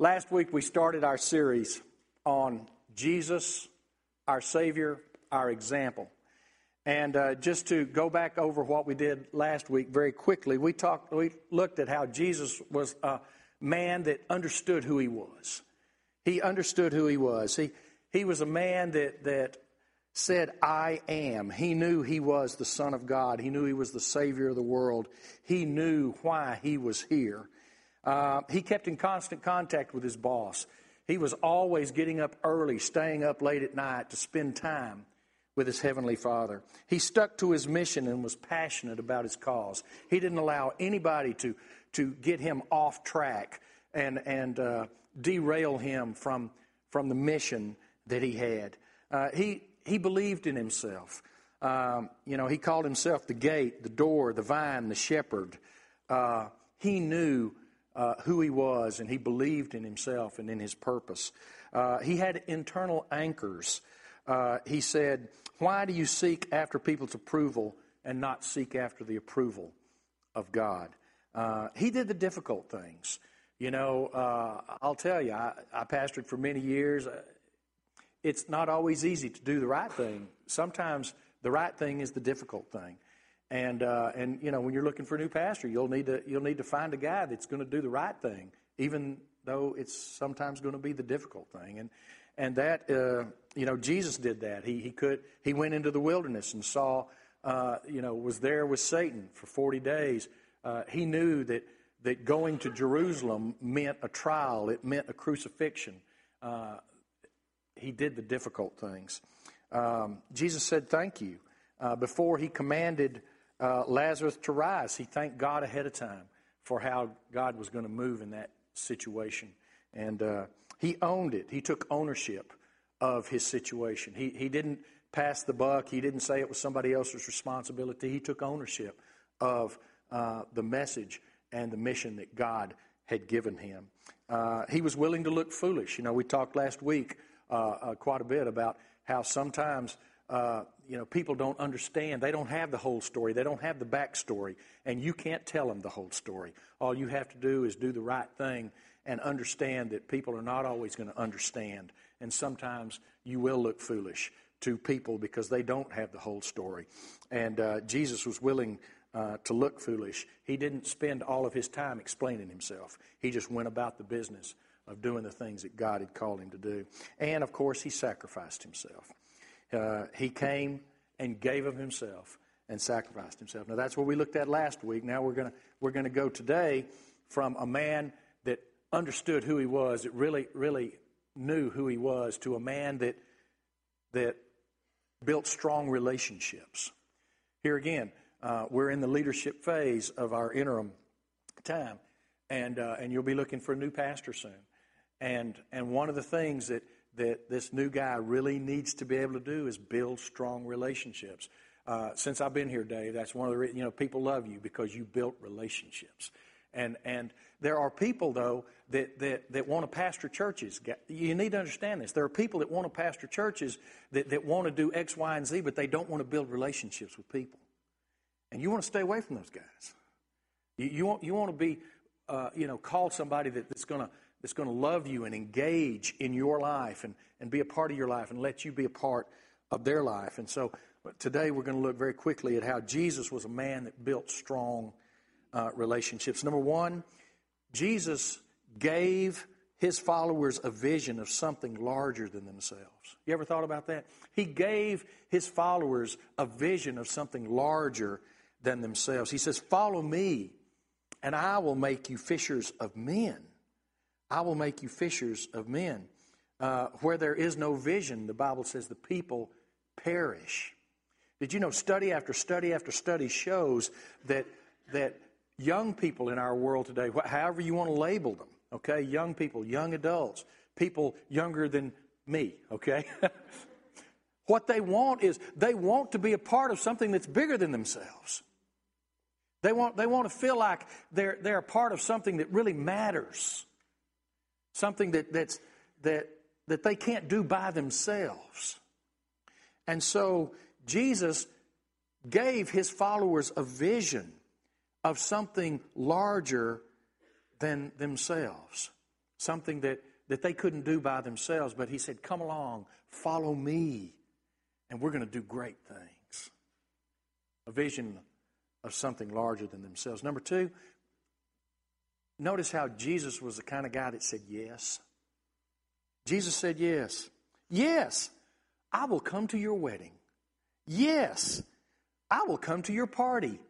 Last week we started our series on Jesus, our Savior, our example. And uh, just to go back over what we did last week very quickly, we talked, we looked at how Jesus was a man that understood who he was. He understood who he was. He, he was a man that, that said, I am. He knew he was the Son of God. He knew he was the Savior of the world. He knew why he was here. Uh, he kept in constant contact with his boss. He was always getting up early, staying up late at night to spend time with his heavenly Father. He stuck to his mission and was passionate about his cause. He didn't allow anybody to, to get him off track and, and uh, derail him from, from the mission that he had. Uh, he, he believed in himself. Um, you know, he called himself the gate, the door, the vine, the shepherd. Uh, he knew uh, who he was, and he believed in himself and in his purpose. Uh, he had internal anchors. Uh, he said, Why do you seek after people's approval and not seek after the approval of God? Uh, he did the difficult things. You know, uh, I'll tell you, I, I pastored for many years. Uh, it's not always easy to do the right thing. Sometimes the right thing is the difficult thing. And uh, and you know when you're looking for a new pastor, you'll need to you'll need to find a guy that's going to do the right thing, even though it's sometimes going to be the difficult thing. And and that uh, you know Jesus did that. He he could he went into the wilderness and saw uh, you know was there with Satan for 40 days. Uh, he knew that that going to Jerusalem meant a trial. It meant a crucifixion. Uh, he did the difficult things. Um, Jesus said, "Thank you." Uh, before he commanded uh, Lazarus to rise. He thanked God ahead of time for how God was going to move in that situation. And uh, he owned it. He took ownership of his situation. He, he didn't pass the buck, he didn't say it was somebody else's responsibility. He took ownership of uh, the message and the mission that God had given him. Uh, he was willing to look foolish. You know, we talked last week uh, uh, quite a bit about how sometimes you know, people don't understand. They don't have the whole story. They don't have the backstory, and you can't tell them the whole story. All you have to do is do the right thing and understand that people are not always going to understand, and sometimes you will look foolish to people because they don't have the whole story. And uh, Jesus was willing uh, to look foolish. He didn't spend all of his time explaining himself. He just went about the business of doing the things that God had called him to do. And of course, he sacrificed himself. Uh, he came and gave of himself and sacrificed himself. Now that's what we looked at last week. Now we're going we're to go today from a man that understood who he was, that really really knew who he was, to a man that that built strong relationships. Here again, uh, we're in the leadership phase of our interim time, and uh, and you'll be looking for a new pastor soon. And and one of the things that that this new guy really needs to be able to do is build strong relationships. Uh, since I've been here, Dave, that's one of the you know people love you because you built relationships, and and there are people though that that that want to pastor churches. You need to understand this. There are people that want to pastor churches that that want to do X, Y, and Z, but they don't want to build relationships with people, and you want to stay away from those guys. You, you want you want to be uh, you know call somebody that, that's going to that's going to love you and engage in your life and, and be a part of your life and let you be a part of their life. And so today we're going to look very quickly at how Jesus was a man that built strong uh, relationships. Number one, Jesus gave his followers a vision of something larger than themselves. You ever thought about that? He gave his followers a vision of something larger than themselves. He says, Follow me, and I will make you fishers of men. I will make you fishers of men. Uh, where there is no vision, the Bible says the people perish. Did you know study after study after study shows that that young people in our world today, however you want to label them, okay, young people, young adults, people younger than me, okay, what they want is they want to be a part of something that's bigger than themselves. They want they want to feel like they're they're a part of something that really matters something that, that's, that, that they can't do by themselves. And so Jesus gave his followers a vision of something larger than themselves, something that, that they couldn't do by themselves. But he said, Come along, follow me, and we're going to do great things. A vision of something larger than themselves. Number two, notice how Jesus was the kind of guy that said yes. Jesus said yes. Yes, I will come to your wedding. Yes, I will come to your party.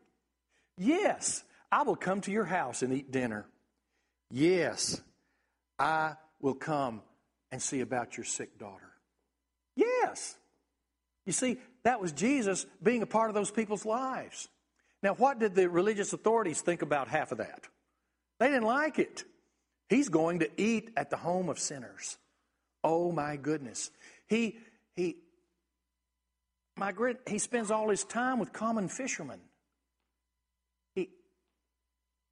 Yes, I will come to your house and eat dinner. Yes, I will come and see about your sick daughter. Yes. You see, that was Jesus being a part of those people's lives. Now, what did the religious authorities think about half of that? They didn't like it. He's going to eat at the home of sinners. Oh my goodness. He he my he spends all his time with common fishermen. He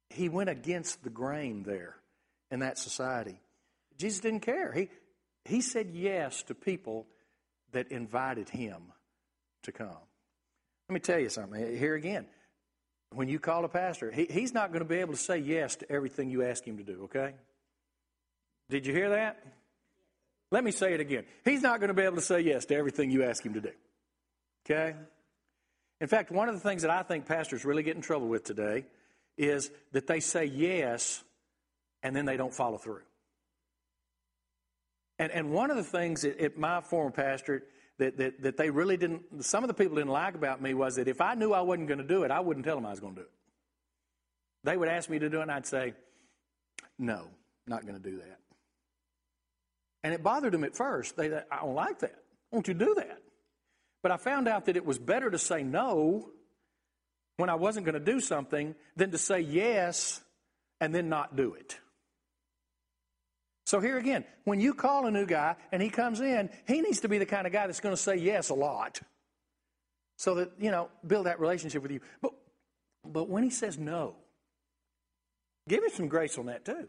he went against the grain there in that society. Jesus didn't care. He he said yes to people that invited him to come. Let me tell you something here again. When you call a pastor, he, he's not going to be able to say yes to everything you ask him to do, okay? Did you hear that? Let me say it again. He's not going to be able to say yes to everything you ask him to do. Okay? In fact, one of the things that I think pastors really get in trouble with today is that they say yes and then they don't follow through. And, and one of the things at, my former pastorate that, that, that they really didn't, some of the people didn't like about me was that if I knew I wasn't going to do it, I wouldn't tell them I was going to do it. They would ask me to do it, and I'd say, no, not going to do that. And it bothered them at first. They, I don't like that. Won't you do that? But I found out that it was better to say no when I wasn't going to do something than to say yes and then not do it. So here again, when you call a new guy and he comes in, he needs to be the kind of guy that's going to say yes a lot. So that, you know, build that relationship with you. But but when he says no, give him some grace on that too.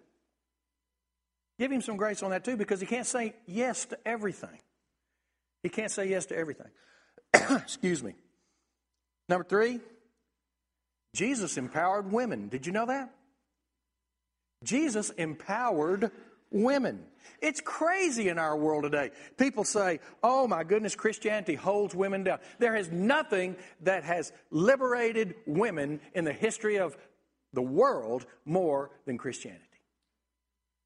Give him some grace on that too because he can't say yes to everything. He can't say yes to everything. Excuse me. Number three, Jesus empowered women. Did you know that? Jesus empowered women. It's crazy in our world today. People say, oh my goodness, Christianity holds women down. There is nothing that has liberated women in the history of the world more than Christianity.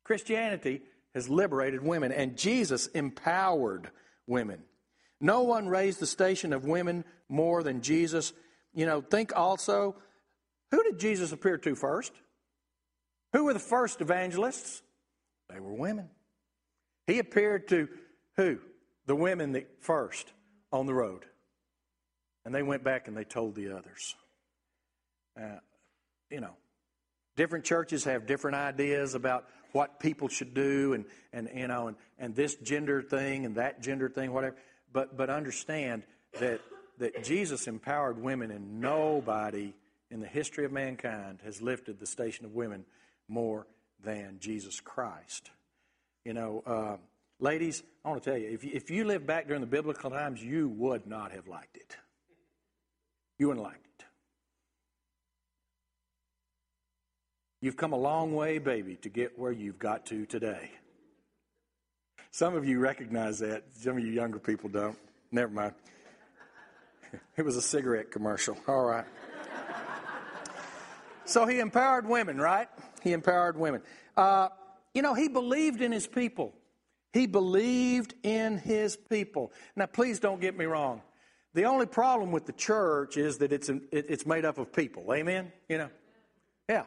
Christianity has liberated women, and Jesus empowered women. No one raised the station of women more than Jesus. You know, think also who did Jesus appear to first? Who were the first evangelists? They were women. He appeared to who? The women that first on the road. And they went back and they told the others. Uh, you know, different churches have different ideas about what people should do and, and you know and, and this gender thing and that gender thing whatever but but understand that that Jesus empowered women and nobody in the history of mankind has lifted the station of women more than Jesus Christ you know uh, ladies I want to tell you if, you if you lived back during the biblical times you would not have liked it you wouldn't like it You've come a long way, baby, to get where you've got to today. Some of you recognize that. Some of you younger people don't. Never mind. It was a cigarette commercial. All right. So he empowered women, right? He empowered women. Uh, you know, he believed in his people. He believed in his people. Now, please don't get me wrong. The only problem with the church is that it's, it's made up of people. Amen? You know? Yeah.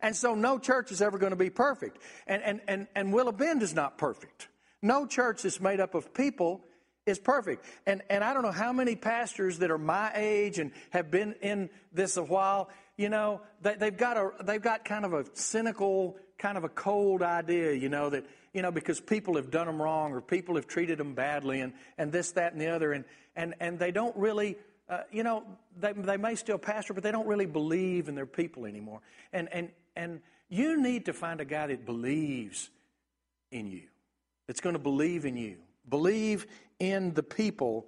And so no church is ever going to be perfect. And, and, and, and Willow Bend is not perfect. No church that's made up of people is perfect. And, and I don't know how many pastors that are my age and have been in this a while, you know, they, they've, got a, they've got kind of a cynical, kind of a cold idea, you know, that, you know, because people have done them wrong or people have treated them badly and, and this, that, and the other. And, and, and they don't really uh, you know, they, they may still pastor, but they don't really believe in their people anymore. And, and, and you need to find a guy that believes in you, that's going to believe in you, believe in the people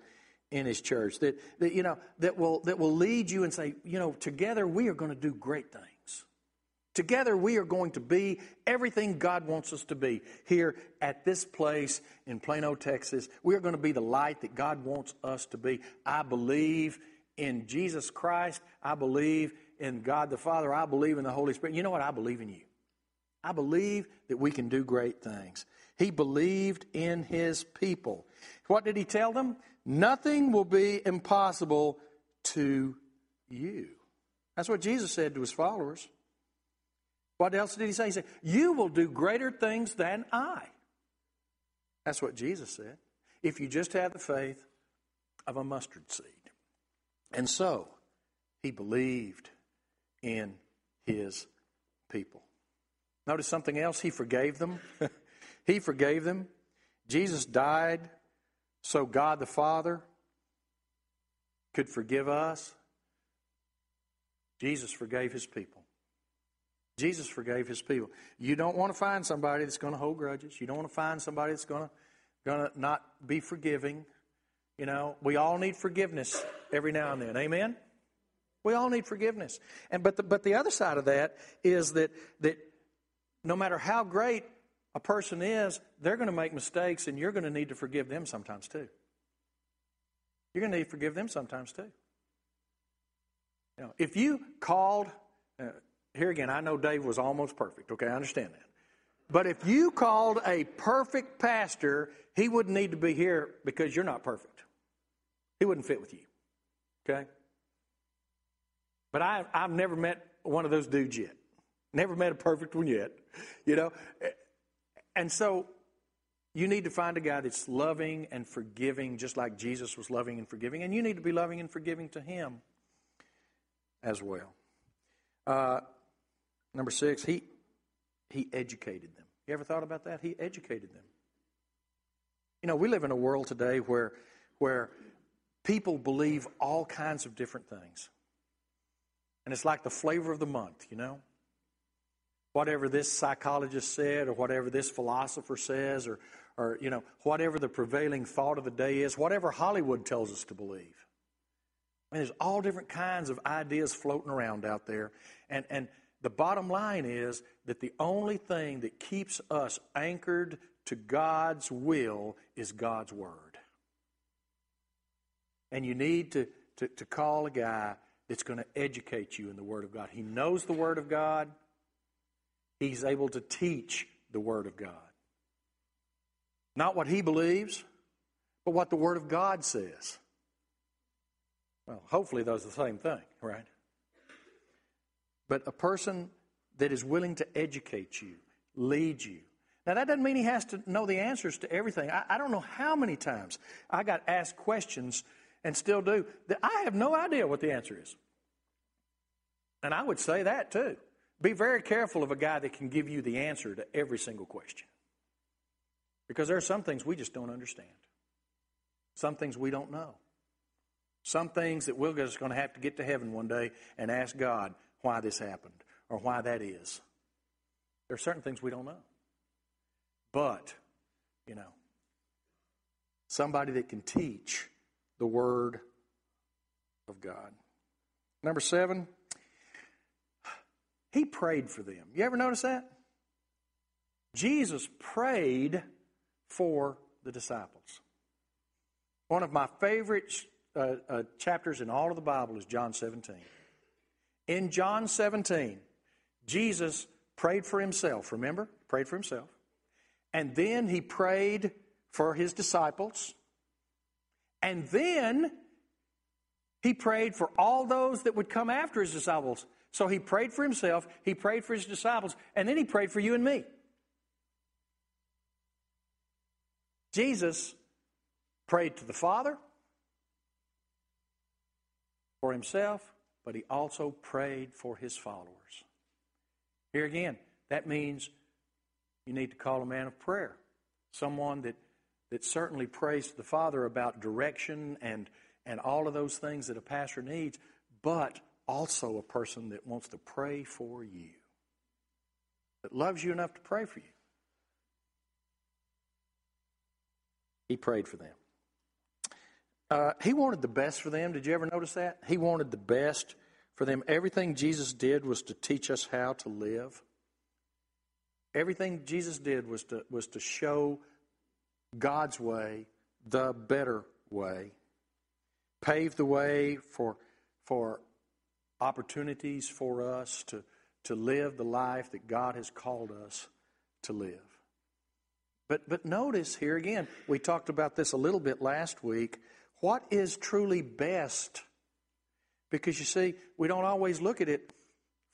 in his church that, that you know that will that will lead you and say you know together we are going to do great things Together, we are going to be everything God wants us to be here at this place in Plano, Texas. We are going to be the light that God wants us to be. I believe in Jesus Christ. I believe in God the Father. I believe in the Holy Spirit. You know what? I believe in you. I believe that we can do great things. He believed in his people. What did he tell them? Nothing will be impossible to you. That's what Jesus said to his followers. What else did he say? He said, You will do greater things than I. That's what Jesus said. If you just have the faith of a mustard seed. And so, he believed in his people. Notice something else. He forgave them. he forgave them. Jesus died so God the Father could forgive us. Jesus forgave his people. Jesus forgave his people. You don't want to find somebody that's going to hold grudges. You don't want to find somebody that's going to, going to not be forgiving. You know, we all need forgiveness every now and then. Amen? We all need forgiveness. And but the, but the other side of that is that that no matter how great a person is, they're going to make mistakes and you're going to need to forgive them sometimes too. You're going to need to forgive them sometimes too. Know, if you called uh, here again, I know Dave was almost perfect. Okay, I understand that. But if you called a perfect pastor, he wouldn't need to be here because you're not perfect. He wouldn't fit with you. Okay? But I, I've never met one of those dudes yet. Never met a perfect one yet. You know? And so you need to find a guy that's loving and forgiving, just like Jesus was loving and forgiving. And you need to be loving and forgiving to him as well. Uh, Number six, he, he educated them. You ever thought about that? He educated them. You know, we live in a world today where, where people believe all kinds of different things. And it's like the flavor of the month, you know? Whatever this psychologist said, or whatever this philosopher says, or, or you know, whatever the prevailing thought of the day is, whatever Hollywood tells us to believe. I mean, there's all different kinds of ideas floating around out there. And, and the bottom line is that the only thing that keeps us anchored to God's will is God's Word. And you need to, to, to call a guy that's going to educate you in the Word of God. He knows the Word of God, he's able to teach the Word of God. Not what he believes, but what the Word of God says. Well, hopefully, those are the same thing, right? but a person that is willing to educate you, lead you. Now, that doesn't mean he has to know the answers to everything. I, I don't know how many times I got asked questions and still do that I have no idea what the answer is. And I would say that too. Be very careful of a guy that can give you the answer to every single question. Because there are some things we just don't understand, some things we don't know. Some things that we're just going to have to get to heaven one day and ask God, why this happened or why that is. There are certain things we don't know. But, you know, somebody that can teach the Word of God. Number seven, he prayed for them. You ever notice that? Jesus prayed for the disciples. One of my favorite uh, uh, chapters in all of the Bible is John 17. In John 17, Jesus prayed for himself, remember? Prayed for himself. And then he prayed for his disciples. And then he prayed for all those that would come after his disciples. So he prayed for himself, he prayed for his disciples, and then he prayed for you and me. Jesus prayed to the Father for himself but he also prayed for his followers. Here again, that means you need to call a man of prayer, someone that, that certainly prays to the Father about direction and, and all of those things that a pastor needs, but also a person that wants to pray for you, that loves you enough to pray for you. He prayed for them. Uh, he wanted the best for them. Did you ever notice that? He wanted the best for them. Everything Jesus did was to teach us how to live. Everything Jesus did was to, was to show God's way, the better way, pave the way for, for opportunities for us to, to live the life that God has called us to live. But, but notice here again, we talked about this a little bit last week. What is truly best? Because you see, we don't always look at it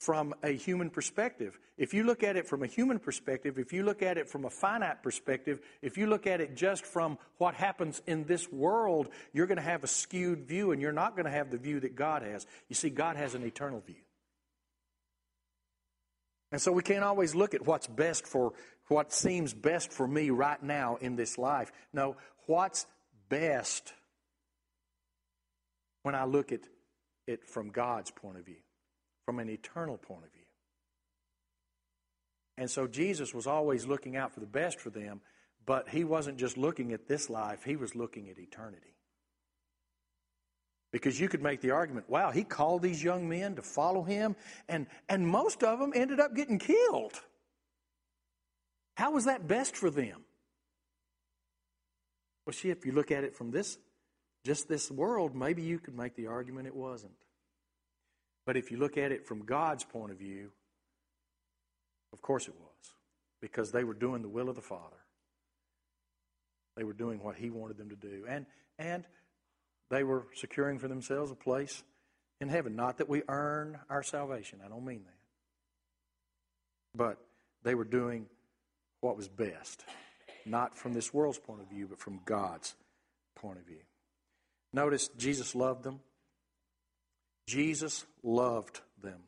from a human perspective. If you look at it from a human perspective, if you look at it from a finite perspective, if you look at it just from what happens in this world, you're going to have a skewed view and you're not going to have the view that God has. You see, God has an eternal view. And so we can't always look at what's best for what seems best for me right now in this life. No, what's best when I look at it from God's point of view, from an eternal point of view. And so Jesus was always looking out for the best for them, but he wasn't just looking at this life, he was looking at eternity. Because you could make the argument, wow, he called these young men to follow him, and, and most of them ended up getting killed. How was that best for them? Well, see, if you look at it from this, just this world, maybe you could make the argument it wasn't. But if you look at it from God's point of view, of course it was, because they were doing the will of the Father. They were doing what He wanted them to do. And, and they were securing for themselves a place in heaven. Not that we earn our salvation, I don't mean that. But they were doing what was best, not from this world's point of view, but from God's point of view. Notice Jesus loved them. Jesus loved them.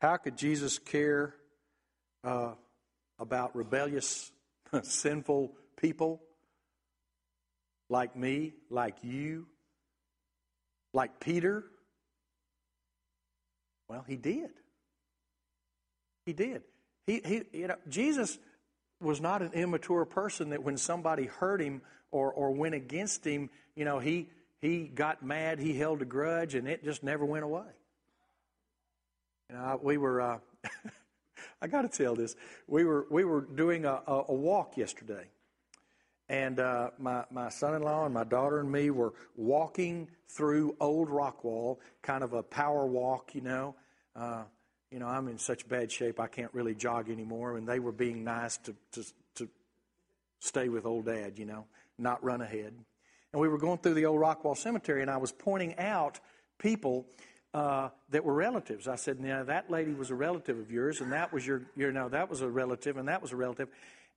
How could Jesus care uh, about rebellious, sinful people like me, like you, like Peter? Well, he did. He did. He, he, you know, Jesus was not an immature person that when somebody hurt him or, or went against him, you know, he, he got mad, he held a grudge, and it just never went away. You know, we were, uh, I got to tell this, we were, we were doing a, a, a walk yesterday. And uh, my, my son in law and my daughter and me were walking through Old Rockwall, kind of a power walk, you know. Uh, you know, I'm in such bad shape I can't really jog anymore. And they were being nice to, to, to stay with old dad, you know, not run ahead. And we were going through the old Rockwall Cemetery, and I was pointing out people uh, that were relatives. I said, "Now that lady was a relative of yours, and that was your, you know, that was a relative, and that was a relative."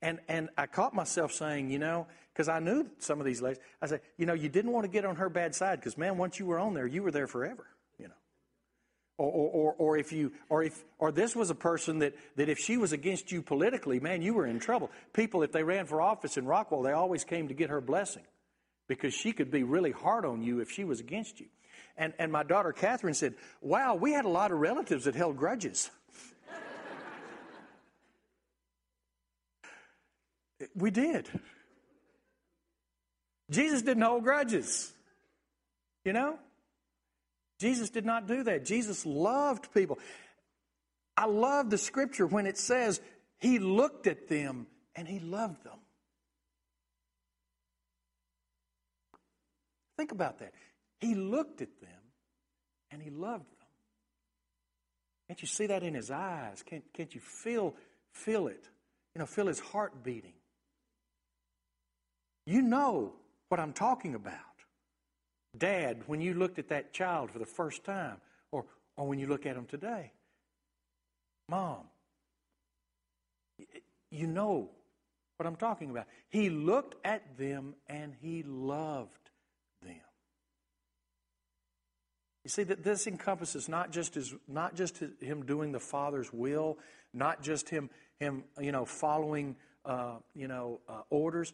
And and I caught myself saying, you know, because I knew some of these ladies. I said, you know, you didn't want to get on her bad side because, man, once you were on there, you were there forever. You know. Or, or, or, if you, or if, or this was a person that, that if she was against you politically, man, you were in trouble. People, if they ran for office in Rockwall, they always came to get her blessing because she could be really hard on you if she was against you. And, and my daughter Catherine said, Wow, we had a lot of relatives that held grudges. we did. Jesus didn't hold grudges. You know? Jesus did not do that. Jesus loved people. I love the scripture when it says he looked at them and he loved them. Think about that. He looked at them and he loved them. Can't you see that in his eyes? Can't, can't you feel, feel it? You know, feel his heart beating. You know what I'm talking about. Dad, when you looked at that child for the first time, or, or when you look at them today, Mom, you know what I'm talking about. He looked at them and he loved them. You see that this encompasses not just his, not just him doing the Father's will, not just him him you know following uh, you know uh, orders.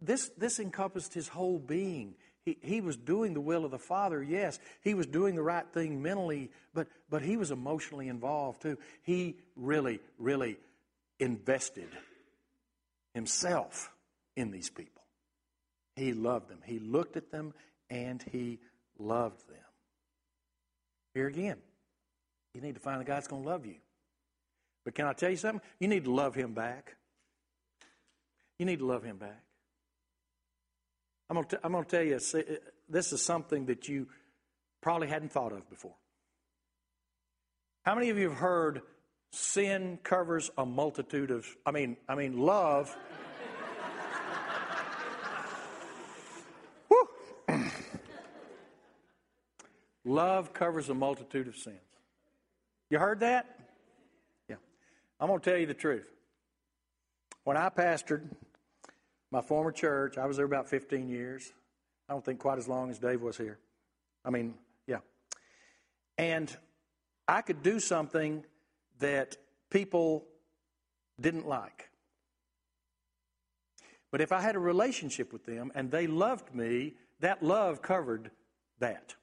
This this encompassed his whole being. He, he was doing the will of the Father, yes. He was doing the right thing mentally, but, but he was emotionally involved too. He really, really invested himself in these people. He loved them. He looked at them and he loved them. Here again, You need to find a guy that's going to love you. But can I tell you something? You need to love him back. You need to love him back. I'm going to, I'm going to tell you, uh, this is something that you probably hadn't thought of before. How many of you have heard sin covers a multitude of, I mean, I mean, love. Love covers a multitude of sins. You heard that? Yeah. I'm going to tell you the truth. When I pastored my former church, I was there about 15 years. I don't think quite as long as Dave was here. I mean, yeah. And I could do something that people didn't like. But if I had a relationship with them and they loved me, that love covered that.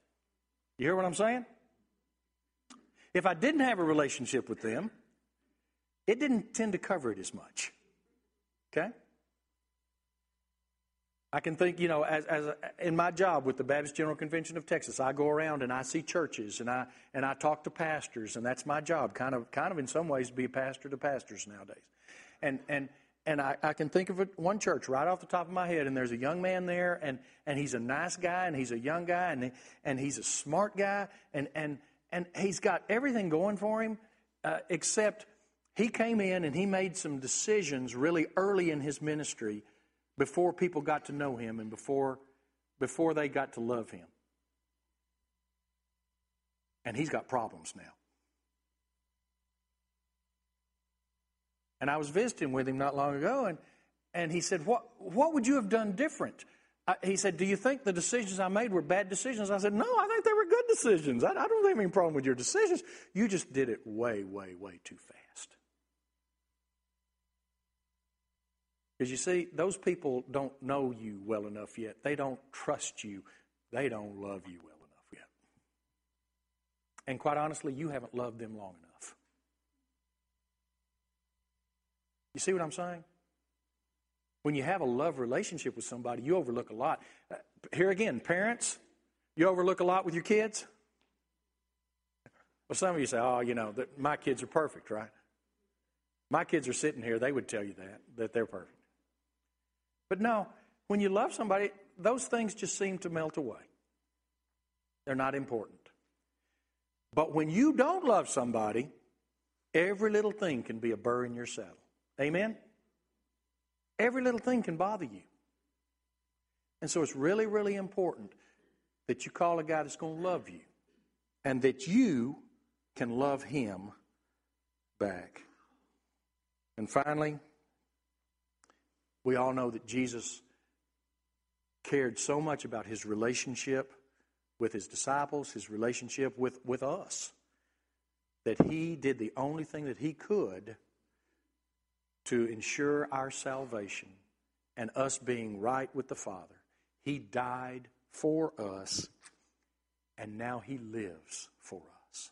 You hear what I'm saying? If I didn't have a relationship with them, it didn't tend to cover it as much. Okay? I can think, you know, as, as a, in my job with the Baptist General Convention of Texas, I go around and I see churches and I and I talk to pastors, and that's my job, kind of, kind of in some ways, to be a pastor to pastors nowadays. And and and I, I can think of it, one church right off the top of my head, and there's a young man there, and and he's a nice guy, and he's a young guy, and and he's a smart guy, and and and he's got everything going for him, uh, except he came in and he made some decisions really early in his ministry before people got to know him and before, before they got to love him. And he's got problems now. And I was visiting with him not long ago, and, and he said, What, what would you have done different? I, he said, Do you think the decisions I made were bad decisions? I said, No, I think they were good decisions. I, I don't have any problem with your decisions. You just did it way, way, way too fast. Because you see, those people don't know you well enough yet. They don't trust you. They don't love you well enough yet. And quite honestly, you haven't loved them long enough. You see what I'm saying? When you have a love relationship with somebody, you overlook a lot. Uh, here again, parents, you overlook a lot with your kids? Well, some of you say, oh, you know, my kids are perfect, right? My kids are sitting here, they would tell you that, that they're perfect. But no, when you love somebody, those things just seem to melt away. They're not important. But when you don't love somebody, every little thing can be a burr in your saddle. Amen? Every little thing can bother you. And so it's really, really important that you call a guy that's going to love you and that you can love him back. And finally, we all know that Jesus cared so much about his relationship with his disciples, his relationship with, with us, that he did the only thing that he could to ensure our salvation and us being right with the Father. He died for us, and now he lives for us.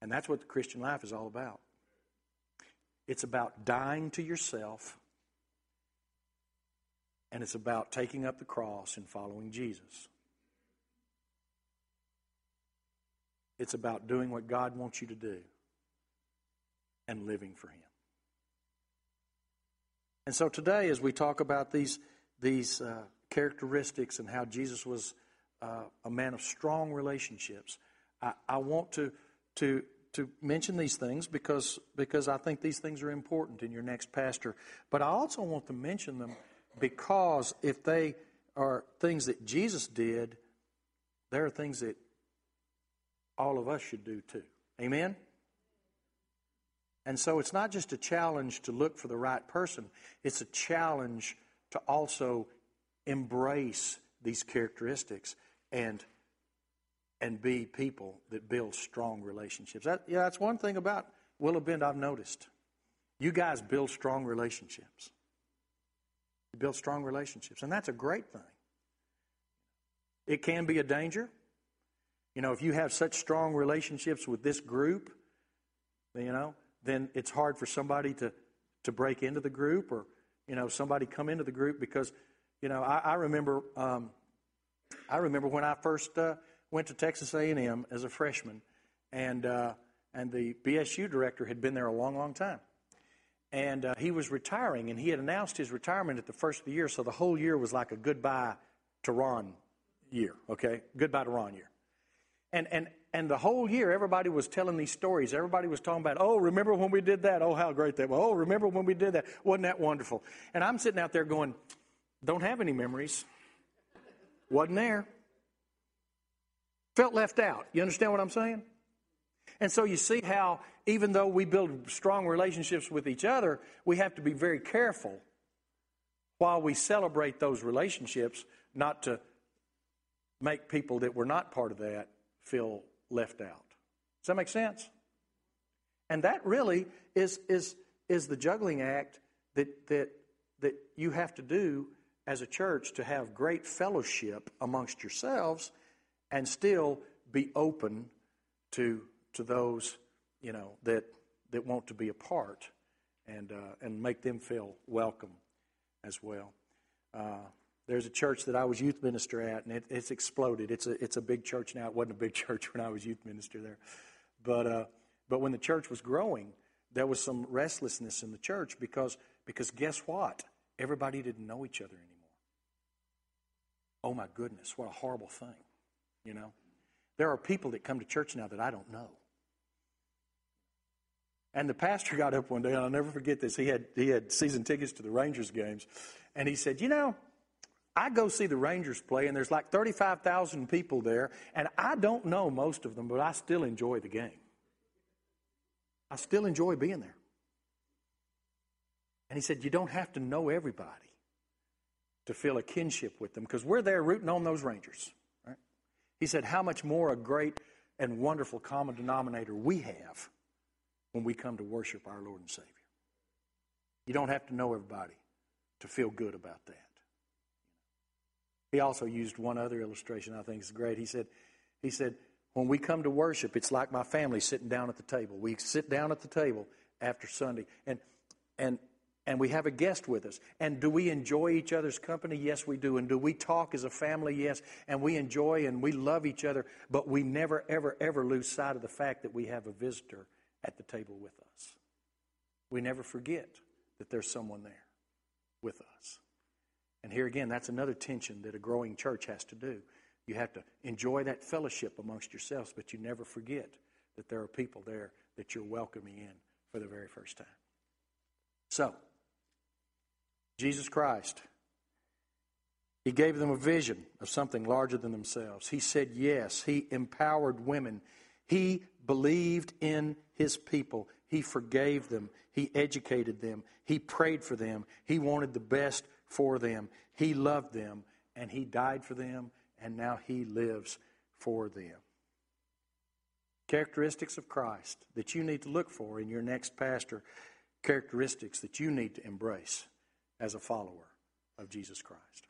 And that's what the Christian life is all about. It's about dying to yourself, and it's about taking up the cross and following Jesus. It's about doing what God wants you to do and living for Him. And so today, as we talk about these, these uh, characteristics and how Jesus was uh, a man of strong relationships, I, I want to, to to mention these things because, because I think these things are important in your next pastor. But I also want to mention them because if they are things that Jesus did, there are things that all of us should do too. Amen? And so it's not just a challenge to look for the right person, it's a challenge to also embrace these characteristics and and be people that build strong relationships. That, yeah, that's one thing about Willow Bend I've noticed. You guys build strong relationships. You build strong relationships, and that's a great thing. It can be a danger. You know, if you have such strong relationships with this group, you know, then it's hard for somebody to, to break into the group or, you know, somebody come into the group because, you know, I, I remember um, I remember when I first uh, went to Texas A&M as a freshman, and uh, and the BSU director had been there a long, long time. And uh, he was retiring, and he had announced his retirement at the first of the year, so the whole year was like a goodbye to Ron year, okay? Goodbye to Ron year. And, and, and the whole year, everybody was telling these stories. Everybody was talking about, oh, remember when we did that? Oh, how great that was. Oh, remember when we did that? Wasn't that wonderful? And I'm sitting out there going, don't have any memories. Wasn't there. Felt left out. You understand what I'm saying? And so you see how, even though we build strong relationships with each other, we have to be very careful while we celebrate those relationships not to make people that were not part of that feel left out. Does that make sense? And that really is, is, is the juggling act that, that, that you have to do as a church to have great fellowship amongst yourselves and still be open to to those, you know, that, that want to be a part and, uh, and make them feel welcome as well. Uh, there's a church that I was youth minister at, and it, it's exploded. It's a, it's a big church now. It wasn't a big church when I was youth minister there. But, uh, but when the church was growing, there was some restlessness in the church because, because guess what? Everybody didn't know each other anymore. Oh my goodness, what a horrible thing, you know? There are people that come to church now that I don't know. And the pastor got up one day, and I'll never forget this. He had, he had season tickets to the Rangers games. And he said, You know, I go see the Rangers play, and there's like 35,000 people there, and I don't know most of them, but I still enjoy the game. I still enjoy being there. And he said, You don't have to know everybody to feel a kinship with them because we're there rooting on those Rangers. Right? He said, How much more a great and wonderful common denominator we have when we come to worship our Lord and Savior. You don't have to know everybody to feel good about that. He also used one other illustration I think is great. He said, he said, when we come to worship, it's like my family sitting down at the table. We sit down at the table after Sunday, and and and we have a guest with us. And do we enjoy each other's company? Yes, we do. And do we talk as a family? Yes. And we enjoy and we love each other, but we never, ever, ever lose sight of the fact that we have a visitor at the table with us. We never forget that there's someone there with us. And here again, that's another tension that a growing church has to do. You have to enjoy that fellowship amongst yourselves, but you never forget that there are people there that you're welcoming in for the very first time. So, Jesus Christ, He gave them a vision of something larger than themselves. He said yes. He empowered women. He believed in his people. He forgave them. He educated them. He prayed for them. He wanted the best for them. He loved them. And he died for them. And now he lives for them. Characteristics of Christ that you need to look for in your next pastor. Characteristics that you need to embrace as a follower of Jesus Christ.